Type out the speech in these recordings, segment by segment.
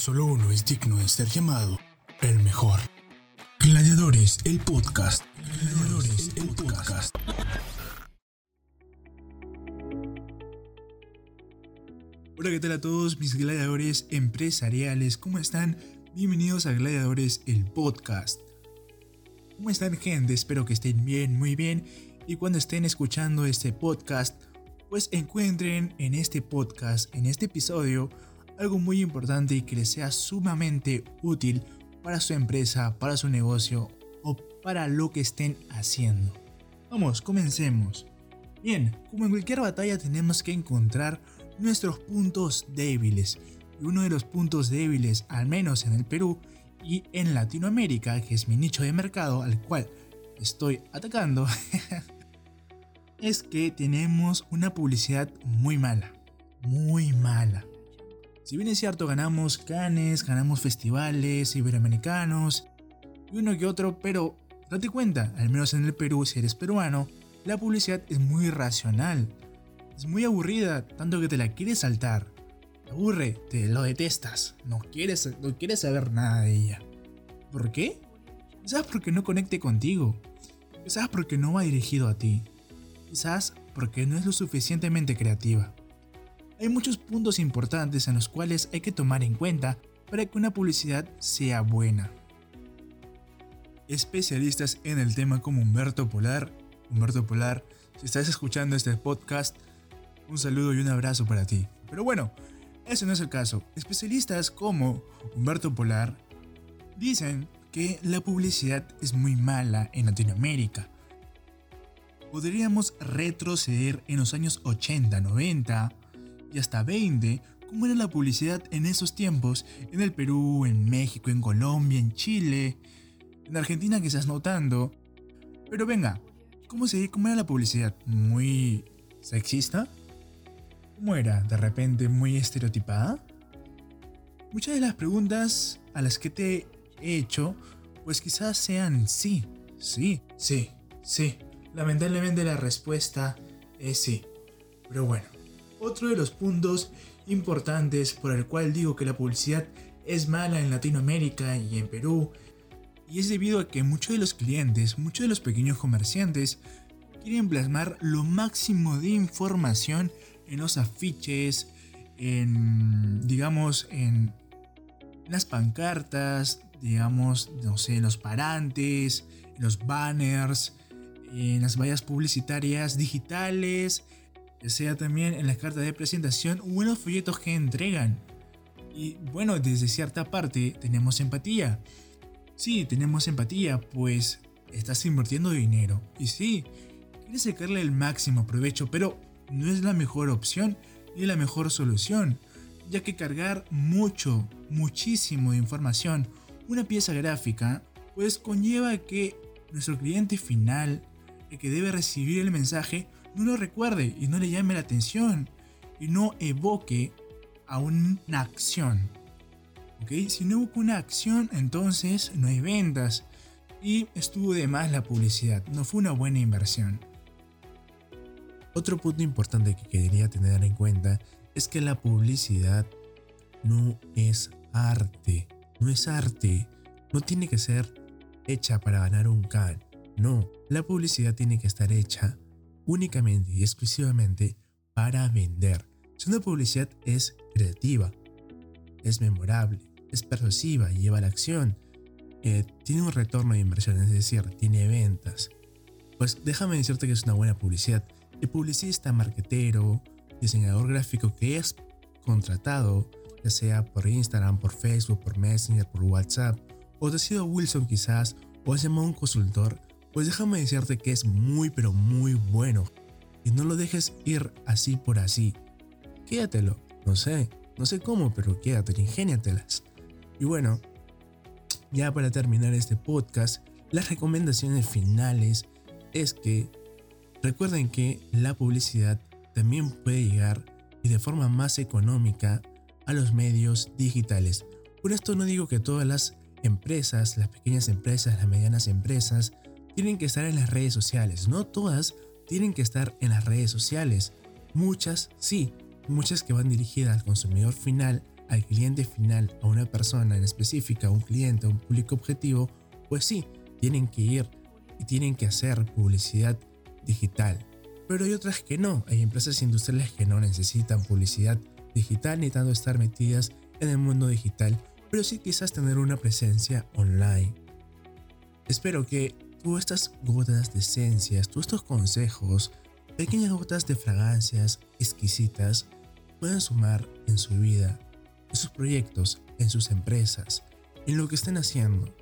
Solo uno es digno de ser llamado el mejor. Gladiadores, el podcast. Gladiadores, el podcast. Hola, ¿qué tal a todos mis gladiadores empresariales? ¿Cómo están? Bienvenidos a Gladiadores, el podcast. ¿Cómo están gente? Espero que estén bien, muy bien. Y cuando estén escuchando este podcast, pues encuentren en este podcast, en este episodio, algo muy importante y que les sea sumamente útil para su empresa, para su negocio o para lo que estén haciendo. Vamos, comencemos. Bien, como en cualquier batalla tenemos que encontrar nuestros puntos débiles. Y uno de los puntos débiles, al menos en el Perú y en Latinoamérica, que es mi nicho de mercado al cual estoy atacando, es que tenemos una publicidad muy mala. Muy mala. Si bien es cierto, ganamos canes, ganamos festivales iberoamericanos y uno que otro, pero date cuenta, al menos en el Perú, si eres peruano, la publicidad es muy racional. Es muy aburrida, tanto que te la quieres saltar. Te aburre, te lo detestas, no quieres, no quieres saber nada de ella. ¿Por qué? Quizás porque no conecte contigo. Quizás porque no va dirigido a ti. Quizás porque no es lo suficientemente creativa hay muchos puntos importantes en los cuales hay que tomar en cuenta para que una publicidad sea buena. Especialistas en el tema como Humberto Polar, Humberto Polar, si estás escuchando este podcast, un saludo y un abrazo para ti. Pero bueno, eso no es el caso. Especialistas como Humberto Polar dicen que la publicidad es muy mala en Latinoamérica. Podríamos retroceder en los años 80, 90 y hasta 20 cómo era la publicidad en esos tiempos en el Perú, en México, en Colombia, en Chile, en Argentina quizás notando. Pero venga, ¿cómo, se, cómo era la publicidad? ¿Muy sexista? ¿Cómo era? ¿De repente muy estereotipada? Muchas de las preguntas a las que te he hecho, pues quizás sean sí, sí, sí, sí. Lamentablemente la respuesta es sí. Pero bueno, otro de los puntos importantes por el cual digo que la publicidad es mala en Latinoamérica y en Perú, y es debido a que muchos de los clientes, muchos de los pequeños comerciantes, quieren plasmar lo máximo de información en los afiches, en, digamos, en las pancartas, digamos, no sé, en los parantes, en los banners, en las vallas publicitarias digitales, sea también en las cartas de presentación o en los folletos que entregan. Y bueno, desde cierta parte tenemos empatía. Sí, tenemos empatía, pues estás invirtiendo dinero. Y sí, quieres sacarle el máximo provecho, pero no es la mejor opción ni la mejor solución, ya que cargar mucho, muchísimo de información, una pieza gráfica, pues conlleva que nuestro cliente final, el que debe recibir el mensaje, no lo recuerde y no le llame la atención y no evoque a una acción. ¿Ok? Si no evoca una acción, entonces no hay ventas y estuvo de más la publicidad. No fue una buena inversión. Otro punto importante que quería tener en cuenta es que la publicidad no es arte. No es arte. No tiene que ser hecha para ganar un can. No, la publicidad tiene que estar hecha únicamente y exclusivamente para vender. Si una publicidad es creativa, es memorable, es persuasiva lleva a la acción, eh, tiene un retorno de inversión, es decir, tiene ventas, pues déjame decirte que es una buena publicidad. El publicista, marquetero, diseñador gráfico que es contratado, ya sea por Instagram, por Facebook, por Messenger, por WhatsApp, o te ha sido Wilson quizás, o has llamado a un consultor, pues déjame decirte que es muy pero muy bueno. Y no lo dejes ir así por así. Quédatelo. No sé, no sé cómo, pero quédate, ingéniatelas. Y bueno, ya para terminar este podcast, las recomendaciones finales es que recuerden que la publicidad también puede llegar y de forma más económica a los medios digitales. Por esto no digo que todas las empresas, las pequeñas empresas, las medianas empresas, tienen que estar en las redes sociales. No todas tienen que estar en las redes sociales. Muchas sí, muchas que van dirigidas al consumidor final, al cliente final, a una persona en específica, a un cliente, a un público objetivo, pues sí, tienen que ir y tienen que hacer publicidad digital. Pero hay otras que no, hay empresas industriales que no necesitan publicidad digital ni tanto estar metidas en el mundo digital, pero sí quizás tener una presencia online. Espero que todas estas gotas de esencias, todos estos consejos, pequeñas gotas de fragancias exquisitas, puedan sumar en su vida, en sus proyectos, en sus empresas, en lo que estén haciendo.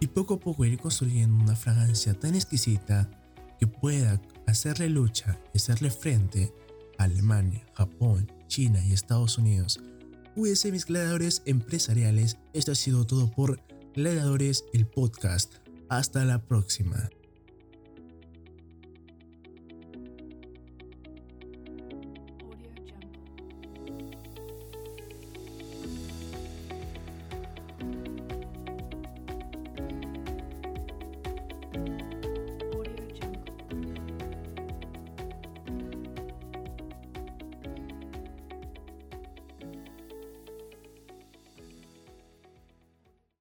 Y poco a poco ir construyendo una fragancia tan exquisita que pueda hacerle lucha y hacerle frente a Alemania, Japón, China y Estados Unidos. Cuídense mis gladiadores empresariales. Esto ha sido todo por Gladiadores el podcast. Hasta la próxima.